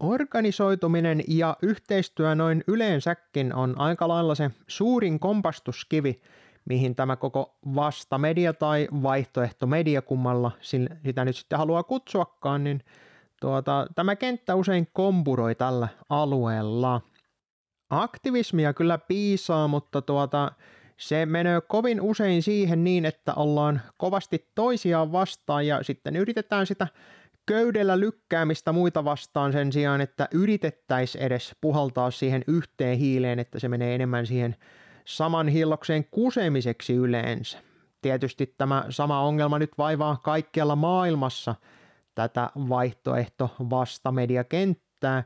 Organisoituminen ja yhteistyö noin yleensäkin on aika lailla se suurin kompastuskivi, mihin tämä koko vastamedia tai vaihtoehto mediakummalla sitä nyt sitten haluaa kutsuakaan, niin tuota, tämä kenttä usein kompuroi tällä alueella. Aktivismia kyllä piisaa, mutta tuota, se menee kovin usein siihen niin, että ollaan kovasti toisiaan vastaan ja sitten yritetään sitä köydellä lykkäämistä muita vastaan sen sijaan, että yritettäisiin edes puhaltaa siihen yhteen hiileen, että se menee enemmän siihen saman hillokseen kusemiseksi yleensä. Tietysti tämä sama ongelma nyt vaivaa kaikkialla maailmassa tätä vaihtoehto vastamediakenttää,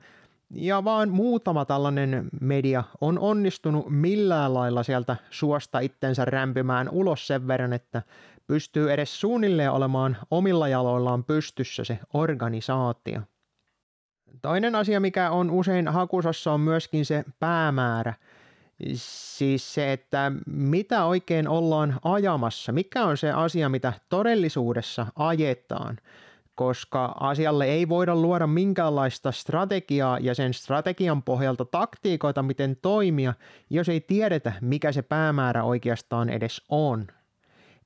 ja vaan muutama tällainen media on onnistunut millään lailla sieltä suosta itsensä rämpimään ulos sen verran, että pystyy edes suunnilleen olemaan omilla jaloillaan pystyssä se organisaatio. Toinen asia, mikä on usein hakusassa, on myöskin se päämäärä. Siis se, että mitä oikein ollaan ajamassa, mikä on se asia, mitä todellisuudessa ajetaan – koska asialle ei voida luoda minkäänlaista strategiaa ja sen strategian pohjalta taktiikoita, miten toimia, jos ei tiedetä, mikä se päämäärä oikeastaan edes on.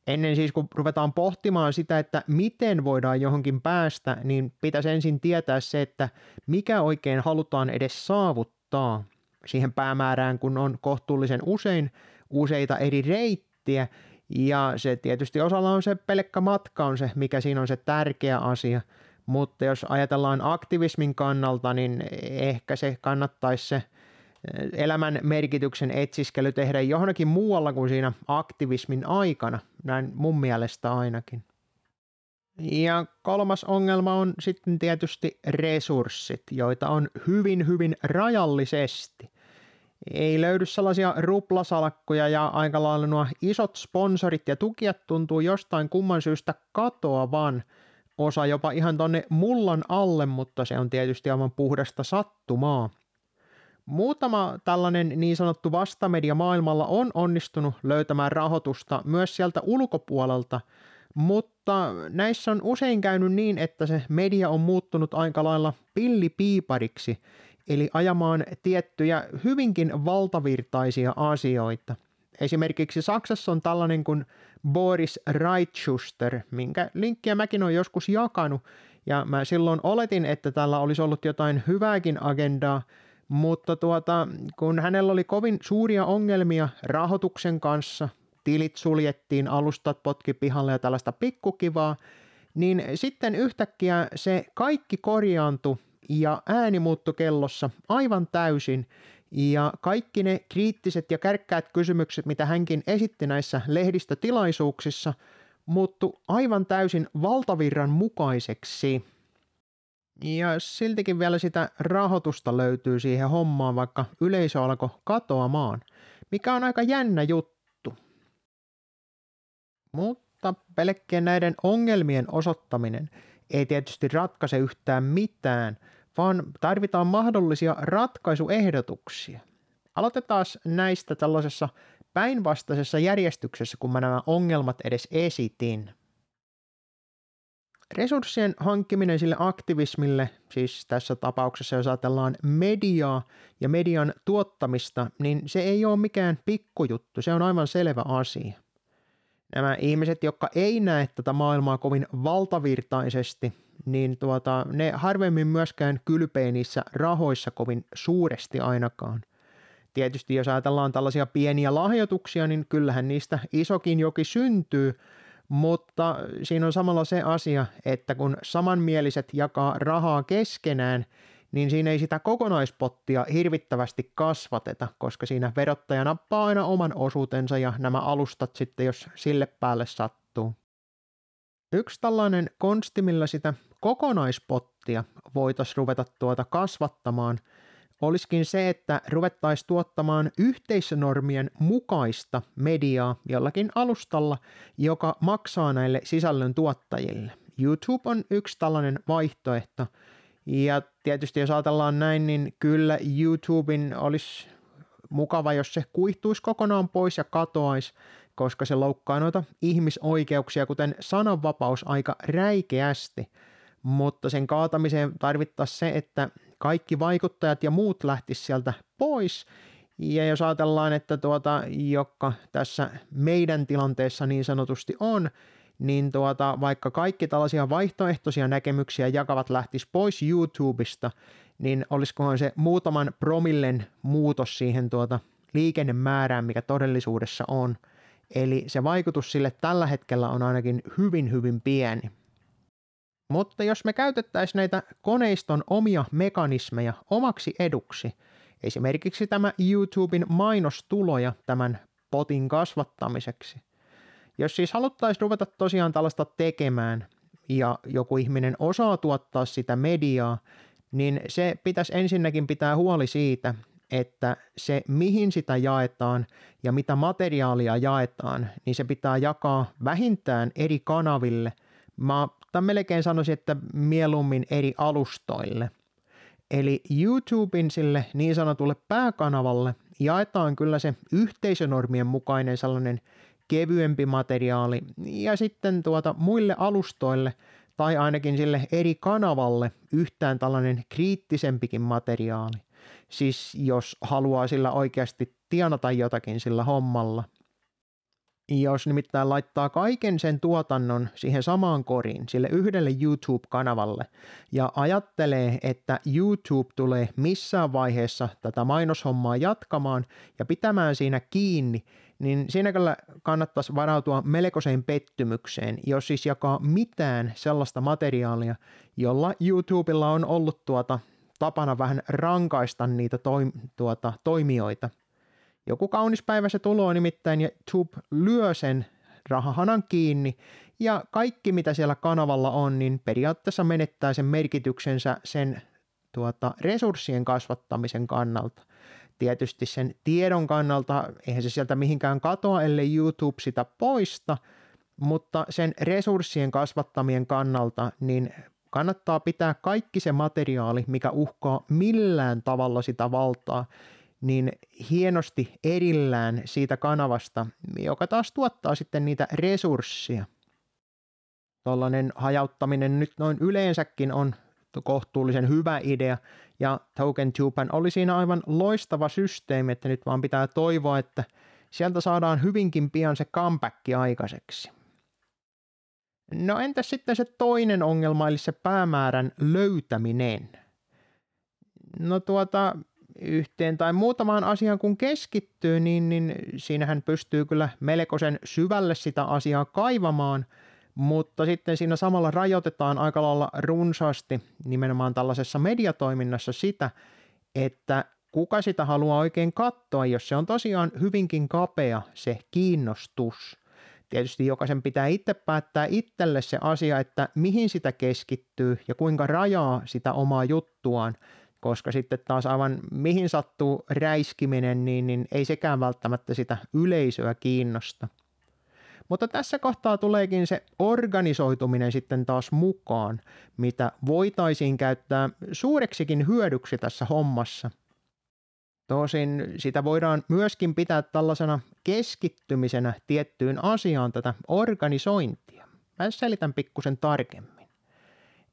Ennen siis kun ruvetaan pohtimaan sitä, että miten voidaan johonkin päästä, niin pitäisi ensin tietää se, että mikä oikein halutaan edes saavuttaa siihen päämäärään, kun on kohtuullisen usein useita eri reittiä, ja se tietysti osalla on se pelkkä matka on se, mikä siinä on se tärkeä asia, mutta jos ajatellaan aktivismin kannalta, niin ehkä se kannattaisi se elämän merkityksen etsiskely tehdä johonkin muualla kuin siinä aktivismin aikana, näin mun mielestä ainakin. Ja kolmas ongelma on sitten tietysti resurssit, joita on hyvin hyvin rajallisesti ei löydy sellaisia ruplasalkkuja ja aika lailla nuo isot sponsorit ja tukijat tuntuu jostain kumman syystä katoavan. Osa jopa ihan tonne mullan alle, mutta se on tietysti aivan puhdasta sattumaa. Muutama tällainen niin sanottu vastamedia maailmalla on onnistunut löytämään rahoitusta myös sieltä ulkopuolelta, mutta näissä on usein käynyt niin, että se media on muuttunut aika lailla pillipiipariksi eli ajamaan tiettyjä hyvinkin valtavirtaisia asioita. Esimerkiksi Saksassa on tällainen kuin Boris Reitschuster, minkä linkkiä mäkin olen joskus jakanut, ja mä silloin oletin, että tällä olisi ollut jotain hyvääkin agendaa, mutta tuota, kun hänellä oli kovin suuria ongelmia rahoituksen kanssa, tilit suljettiin, alustat potki pihalle ja tällaista pikkukivaa, niin sitten yhtäkkiä se kaikki korjaantui ja ääni muuttui kellossa aivan täysin ja kaikki ne kriittiset ja kärkkäät kysymykset, mitä hänkin esitti näissä lehdistötilaisuuksissa, muuttu aivan täysin valtavirran mukaiseksi. Ja siltikin vielä sitä rahoitusta löytyy siihen hommaan, vaikka yleisö alkoi katoamaan, mikä on aika jännä juttu. Mutta pelkkien näiden ongelmien osoittaminen ei tietysti ratkaise yhtään mitään – vaan tarvitaan mahdollisia ratkaisuehdotuksia. Aloitetaan näistä tällaisessa päinvastaisessa järjestyksessä, kun mä nämä ongelmat edes esitin. Resurssien hankkiminen sille aktivismille, siis tässä tapauksessa jos ajatellaan mediaa ja median tuottamista, niin se ei ole mikään pikkujuttu, se on aivan selvä asia. Nämä ihmiset, jotka ei näe tätä maailmaa kovin valtavirtaisesti, niin tuota, ne harvemmin myöskään kylpee niissä rahoissa kovin suuresti ainakaan. Tietysti jos ajatellaan tällaisia pieniä lahjoituksia, niin kyllähän niistä isokin joki syntyy, mutta siinä on samalla se asia, että kun samanmieliset jakaa rahaa keskenään, niin siinä ei sitä kokonaispottia hirvittävästi kasvateta, koska siinä verottaja nappaa aina oman osuutensa ja nämä alustat sitten, jos sille päälle sattuu. Yksi tällainen konsti, millä sitä kokonaispottia voitaisiin ruveta tuota kasvattamaan, olisikin se, että ruvettaisiin tuottamaan yhteisönormien mukaista mediaa jollakin alustalla, joka maksaa näille sisällön tuottajille. YouTube on yksi tällainen vaihtoehto, ja tietysti jos ajatellaan näin, niin kyllä YouTuben olisi mukava, jos se kuihtuisi kokonaan pois ja katoaisi, koska se loukkaa noita ihmisoikeuksia, kuten sananvapaus aika räikeästi. Mutta sen kaatamiseen tarvittaisiin se, että kaikki vaikuttajat ja muut lähtis sieltä pois. Ja jos ajatellaan, että tuota, joka tässä meidän tilanteessa niin sanotusti on, niin tuota, vaikka kaikki tällaisia vaihtoehtoisia näkemyksiä jakavat lähtis pois YouTubesta, niin olisikohan se muutaman promillen muutos siihen tuota liikennemäärään, mikä todellisuudessa on. Eli se vaikutus sille tällä hetkellä on ainakin hyvin hyvin pieni. Mutta jos me käytettäisiin näitä koneiston omia mekanismeja omaksi eduksi, esimerkiksi tämä YouTuben mainostuloja tämän potin kasvattamiseksi. Jos siis haluttaisiin ruveta tosiaan tällaista tekemään ja joku ihminen osaa tuottaa sitä mediaa, niin se pitäisi ensinnäkin pitää huoli siitä, että se mihin sitä jaetaan ja mitä materiaalia jaetaan, niin se pitää jakaa vähintään eri kanaville. Mä melkein sanoisin, että mieluummin eri alustoille. Eli YouTuben sille niin sanotulle pääkanavalle jaetaan kyllä se yhteisönormien mukainen sellainen kevyempi materiaali ja sitten tuota muille alustoille tai ainakin sille eri kanavalle yhtään tällainen kriittisempikin materiaali. Siis jos haluaa sillä oikeasti tienata jotakin sillä hommalla. Jos nimittäin laittaa kaiken sen tuotannon siihen samaan koriin, sille yhdelle YouTube-kanavalle, ja ajattelee, että YouTube tulee missään vaiheessa tätä mainoshommaa jatkamaan ja pitämään siinä kiinni, niin siinä kyllä kannattaisi varautua melkoiseen pettymykseen, jos siis jakaa mitään sellaista materiaalia, jolla YouTubella on ollut tuota tapana vähän rankaista niitä toim, tuota, toimijoita. Joku kaunis päivä se tulo nimittäin ja Tube lyö sen rahahanan kiinni ja kaikki mitä siellä kanavalla on, niin periaatteessa menettää sen merkityksensä sen tuota, resurssien kasvattamisen kannalta. Tietysti sen tiedon kannalta, eihän se sieltä mihinkään katoa, ellei YouTube sitä poista, mutta sen resurssien kasvattamien kannalta, niin kannattaa pitää kaikki se materiaali, mikä uhkaa millään tavalla sitä valtaa, niin hienosti erillään siitä kanavasta, joka taas tuottaa sitten niitä resursseja. Tuollainen hajauttaminen nyt noin yleensäkin on kohtuullisen hyvä idea, ja TokenTubehän oli siinä aivan loistava systeemi, että nyt vaan pitää toivoa, että sieltä saadaan hyvinkin pian se comeback aikaiseksi. No entäs sitten se toinen ongelma, eli se päämäärän löytäminen? No tuota, yhteen tai muutamaan asiaan kun keskittyy, niin, niin siinähän pystyy kyllä melkoisen syvälle sitä asiaa kaivamaan, mutta sitten siinä samalla rajoitetaan aika lailla runsaasti nimenomaan tällaisessa mediatoiminnassa sitä, että kuka sitä haluaa oikein katsoa, jos se on tosiaan hyvinkin kapea se kiinnostus. Tietysti jokaisen pitää itse päättää itselle se asia, että mihin sitä keskittyy ja kuinka rajaa sitä omaa juttuaan, koska sitten taas aivan mihin sattuu räiskiminen, niin, niin ei sekään välttämättä sitä yleisöä kiinnosta. Mutta tässä kohtaa tuleekin se organisoituminen sitten taas mukaan, mitä voitaisiin käyttää suureksikin hyödyksi tässä hommassa – Tosin sitä voidaan myöskin pitää tällaisena keskittymisenä tiettyyn asiaan tätä organisointia. Mä selitän pikkusen tarkemmin.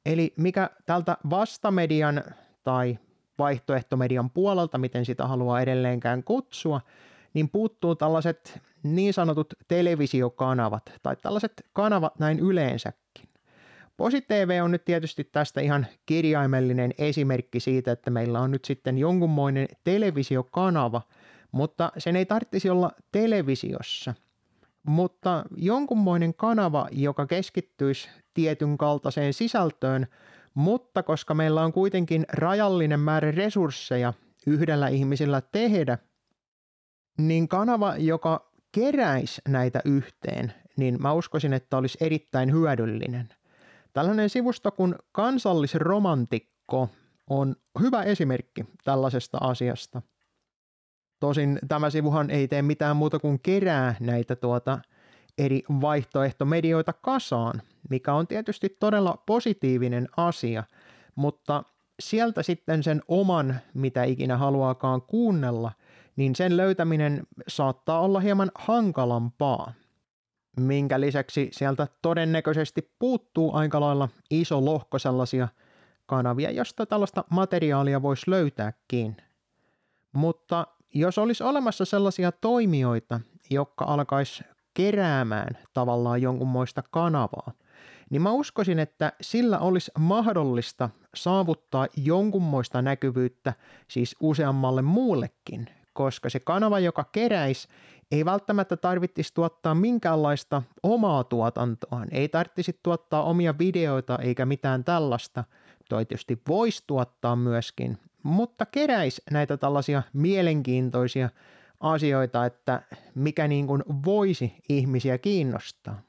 Eli mikä tältä vastamedian tai vaihtoehtomedian puolelta, miten sitä haluaa edelleenkään kutsua, niin puuttuu tällaiset niin sanotut televisiokanavat tai tällaiset kanavat näin yleensäkin. PosiTV on nyt tietysti tästä ihan kirjaimellinen esimerkki siitä, että meillä on nyt sitten jonkunmoinen televisiokanava, mutta sen ei tarvitsisi olla televisiossa. Mutta jonkunmoinen kanava, joka keskittyisi tietyn kaltaiseen sisältöön, mutta koska meillä on kuitenkin rajallinen määrä resursseja yhdellä ihmisellä tehdä, niin kanava, joka keräisi näitä yhteen, niin mä uskoisin, että olisi erittäin hyödyllinen – Tällainen sivusto kuin kansallisromantikko on hyvä esimerkki tällaisesta asiasta. Tosin tämä sivuhan ei tee mitään muuta kuin kerää näitä tuota eri vaihtoehtomedioita kasaan, mikä on tietysti todella positiivinen asia, mutta sieltä sitten sen oman, mitä ikinä haluaakaan kuunnella, niin sen löytäminen saattaa olla hieman hankalampaa minkä lisäksi sieltä todennäköisesti puuttuu aika lailla iso lohko sellaisia kanavia, josta tällaista materiaalia voisi löytääkin. Mutta jos olisi olemassa sellaisia toimijoita, jotka alkaisi keräämään tavallaan jonkunmoista kanavaa, niin mä uskoisin, että sillä olisi mahdollista saavuttaa jonkunmoista näkyvyyttä siis useammalle muullekin, koska se kanava, joka keräisi, ei välttämättä tarvitsisi tuottaa minkäänlaista omaa tuotantoa. Ei tarvitsisi tuottaa omia videoita eikä mitään tällaista. Toi tietysti voisi tuottaa myöskin, mutta keräisi näitä tällaisia mielenkiintoisia asioita, että mikä niin kuin voisi ihmisiä kiinnostaa.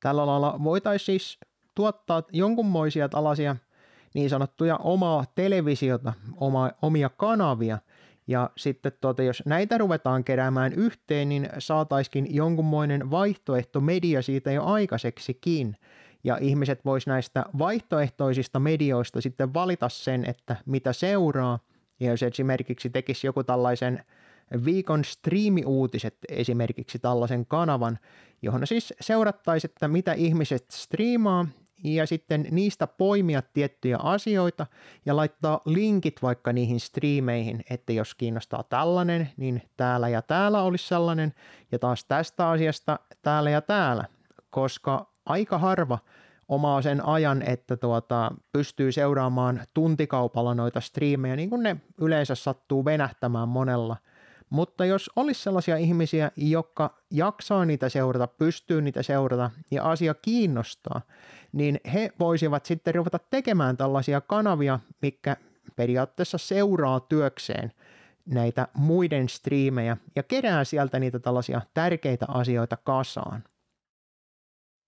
Tällä lailla voitaisiin siis tuottaa jonkunmoisia tällaisia niin sanottuja omaa televisiota, oma, omia kanavia, ja sitten tuota, jos näitä ruvetaan keräämään yhteen, niin saataisiin jonkunmoinen vaihtoehto media siitä jo aikaiseksikin. Ja ihmiset vois näistä vaihtoehtoisista medioista sitten valita sen, että mitä seuraa. Ja jos esimerkiksi tekisi joku tällaisen viikon striimiuutiset esimerkiksi tällaisen kanavan, johon siis seurattaisiin, että mitä ihmiset striimaa ja sitten niistä poimia tiettyjä asioita ja laittaa linkit vaikka niihin striimeihin, että jos kiinnostaa tällainen, niin täällä ja täällä olisi sellainen ja taas tästä asiasta täällä ja täällä, koska aika harva omaa sen ajan, että tuota, pystyy seuraamaan tuntikaupalla noita striimejä, niin kuin ne yleensä sattuu venähtämään monella – mutta jos olisi sellaisia ihmisiä, jotka jaksaa niitä seurata, pystyy niitä seurata ja asia kiinnostaa, niin he voisivat sitten ruveta tekemään tällaisia kanavia, mikä periaatteessa seuraa työkseen näitä muiden striimejä ja kerää sieltä niitä tällaisia tärkeitä asioita kasaan.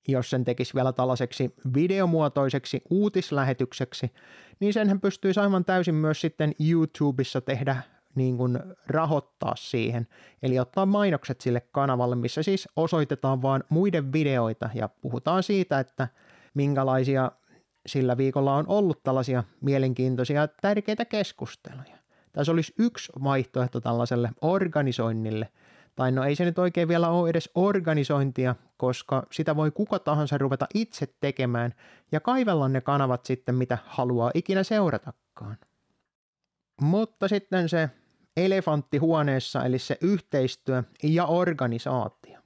Jos sen tekisi vielä tällaiseksi videomuotoiseksi uutislähetykseksi, niin senhän pystyisi aivan täysin myös sitten YouTubessa tehdä niin kuin rahoittaa siihen, eli ottaa mainokset sille kanavalle, missä siis osoitetaan vain muiden videoita ja puhutaan siitä, että minkälaisia sillä viikolla on ollut tällaisia mielenkiintoisia tärkeitä keskusteluja. Tässä olisi yksi vaihtoehto tällaiselle organisoinnille, tai no ei se nyt oikein vielä ole edes organisointia, koska sitä voi kuka tahansa ruveta itse tekemään ja kaivella ne kanavat sitten, mitä haluaa ikinä seuratakaan. Mutta sitten se elefantti huoneessa, eli se yhteistyö ja organisaatio.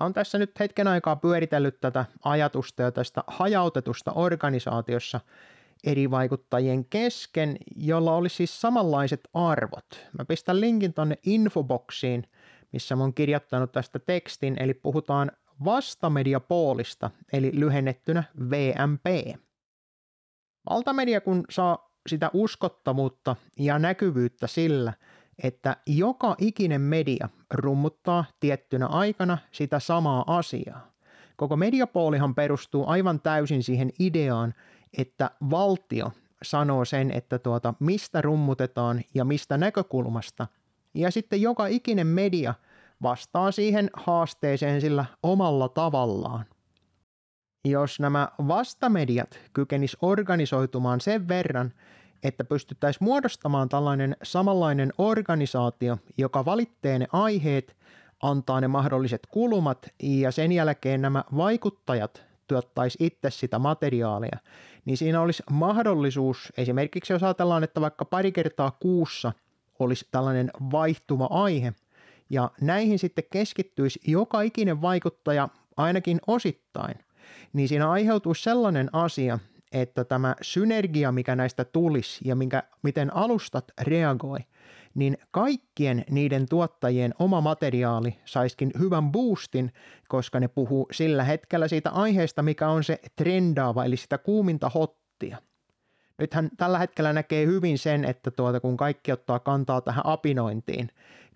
Oon tässä nyt hetken aikaa pyöritellyt tätä ajatusta ja tästä hajautetusta organisaatiossa eri vaikuttajien kesken, jolla olisi siis samanlaiset arvot. Mä pistän linkin tonne infoboksiin, missä mä oon kirjoittanut tästä tekstin, eli puhutaan vastamediapoolista, eli lyhennettynä VMP. Valtamedia kun saa sitä uskottavuutta ja näkyvyyttä sillä, että joka ikinen media rummuttaa tiettynä aikana sitä samaa asiaa. Koko mediapoolihan perustuu aivan täysin siihen ideaan, että valtio sanoo sen, että tuota, mistä rummutetaan ja mistä näkökulmasta. Ja sitten joka ikinen media vastaa siihen haasteeseen sillä omalla tavallaan jos nämä vastamediat kykenis organisoitumaan sen verran, että pystyttäisiin muodostamaan tällainen samanlainen organisaatio, joka valitsee ne aiheet, antaa ne mahdolliset kulumat ja sen jälkeen nämä vaikuttajat tuottaisi itse sitä materiaalia, niin siinä olisi mahdollisuus, esimerkiksi jos ajatellaan, että vaikka pari kertaa kuussa olisi tällainen vaihtuva aihe, ja näihin sitten keskittyisi joka ikinen vaikuttaja ainakin osittain, niin siinä aiheutuisi sellainen asia, että tämä synergia, mikä näistä tulisi ja minkä, miten alustat reagoi, niin kaikkien niiden tuottajien oma materiaali saiskin hyvän boostin, koska ne puhuu sillä hetkellä siitä aiheesta, mikä on se trendaava, eli sitä kuuminta hottia. Nythän tällä hetkellä näkee hyvin sen, että tuota, kun kaikki ottaa kantaa tähän apinointiin,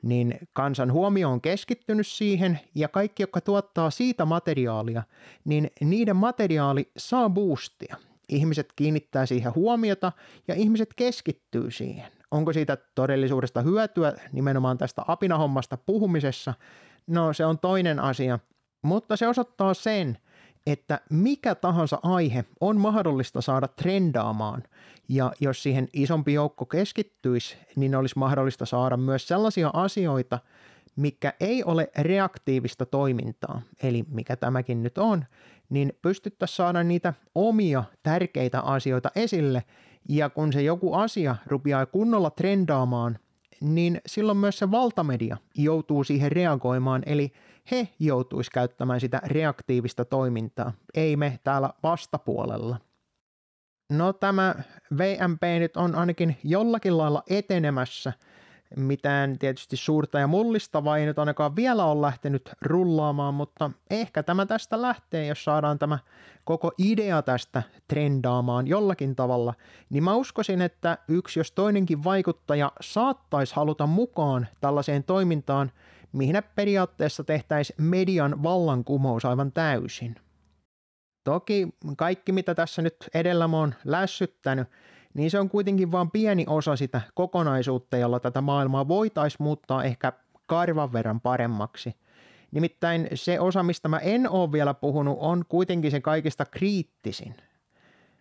niin kansan huomio on keskittynyt siihen ja kaikki, jotka tuottaa siitä materiaalia, niin niiden materiaali saa boostia. Ihmiset kiinnittää siihen huomiota ja ihmiset keskittyy siihen. Onko siitä todellisuudesta hyötyä nimenomaan tästä apinahommasta puhumisessa? No se on toinen asia, mutta se osoittaa sen, että mikä tahansa aihe on mahdollista saada trendaamaan, ja jos siihen isompi joukko keskittyisi, niin olisi mahdollista saada myös sellaisia asioita, mikä ei ole reaktiivista toimintaa, eli mikä tämäkin nyt on, niin pystyttäisiin saada niitä omia tärkeitä asioita esille, ja kun se joku asia rupeaa kunnolla trendaamaan, niin silloin myös se valtamedia joutuu siihen reagoimaan, eli he joutuisi käyttämään sitä reaktiivista toimintaa, ei me täällä vastapuolella. No tämä VMP nyt on ainakin jollakin lailla etenemässä. Mitään tietysti suurta ja mullistavaa ei nyt ainakaan vielä ole lähtenyt rullaamaan, mutta ehkä tämä tästä lähtee, jos saadaan tämä koko idea tästä trendaamaan jollakin tavalla, niin mä uskoisin, että yksi jos toinenkin vaikuttaja saattaisi haluta mukaan tällaiseen toimintaan, mihin periaatteessa tehtäisiin median vallankumous aivan täysin. Toki kaikki, mitä tässä nyt edellä mä oon lässyttänyt, niin se on kuitenkin vain pieni osa sitä kokonaisuutta, jolla tätä maailmaa voitaisiin muuttaa ehkä karvan verran paremmaksi. Nimittäin se osa, mistä mä en ole vielä puhunut, on kuitenkin se kaikista kriittisin –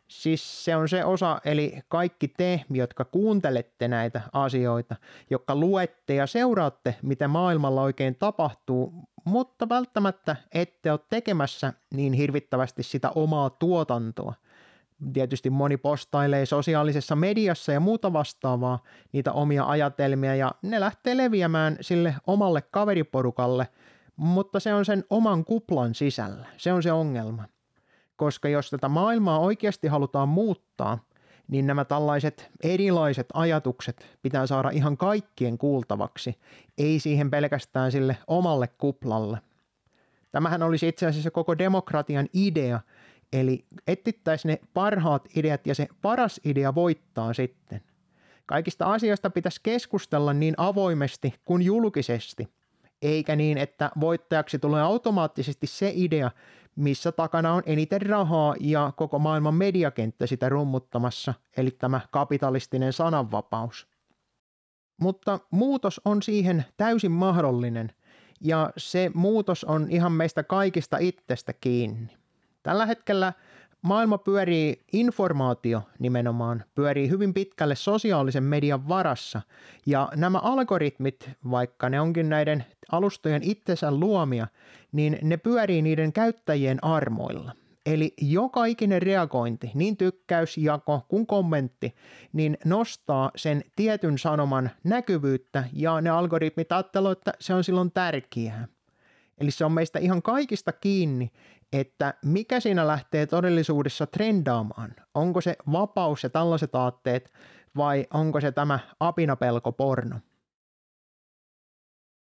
Siis se on se osa, eli kaikki te, jotka kuuntelette näitä asioita, jotka luette ja seuraatte, mitä maailmalla oikein tapahtuu, mutta välttämättä ette ole tekemässä niin hirvittävästi sitä omaa tuotantoa. Tietysti moni postailee sosiaalisessa mediassa ja muuta vastaavaa niitä omia ajatelmia ja ne lähtee leviämään sille omalle kaveriporukalle, mutta se on sen oman kuplan sisällä. Se on se ongelma koska jos tätä maailmaa oikeasti halutaan muuttaa, niin nämä tällaiset erilaiset ajatukset pitää saada ihan kaikkien kuultavaksi, ei siihen pelkästään sille omalle kuplalle. Tämähän olisi itse asiassa koko demokratian idea, eli etsittäisiin ne parhaat ideat ja se paras idea voittaa sitten. Kaikista asioista pitäisi keskustella niin avoimesti kuin julkisesti, eikä niin, että voittajaksi tulee automaattisesti se idea, missä takana on eniten rahaa ja koko maailman mediakenttä sitä rummuttamassa, eli tämä kapitalistinen sananvapaus. Mutta muutos on siihen täysin mahdollinen, ja se muutos on ihan meistä kaikista itsestä kiinni. Tällä hetkellä maailma pyörii, informaatio nimenomaan pyörii hyvin pitkälle sosiaalisen median varassa, ja nämä algoritmit, vaikka ne onkin näiden alustojen itsensä luomia, niin ne pyörii niiden käyttäjien armoilla. Eli joka ikinen reagointi, niin tykkäys, jako kuin kommentti, niin nostaa sen tietyn sanoman näkyvyyttä ja ne algoritmit ajattelevat, että se on silloin tärkeää. Eli se on meistä ihan kaikista kiinni, että mikä siinä lähtee todellisuudessa trendaamaan. Onko se vapaus ja tällaiset aatteet vai onko se tämä apinapelko porno?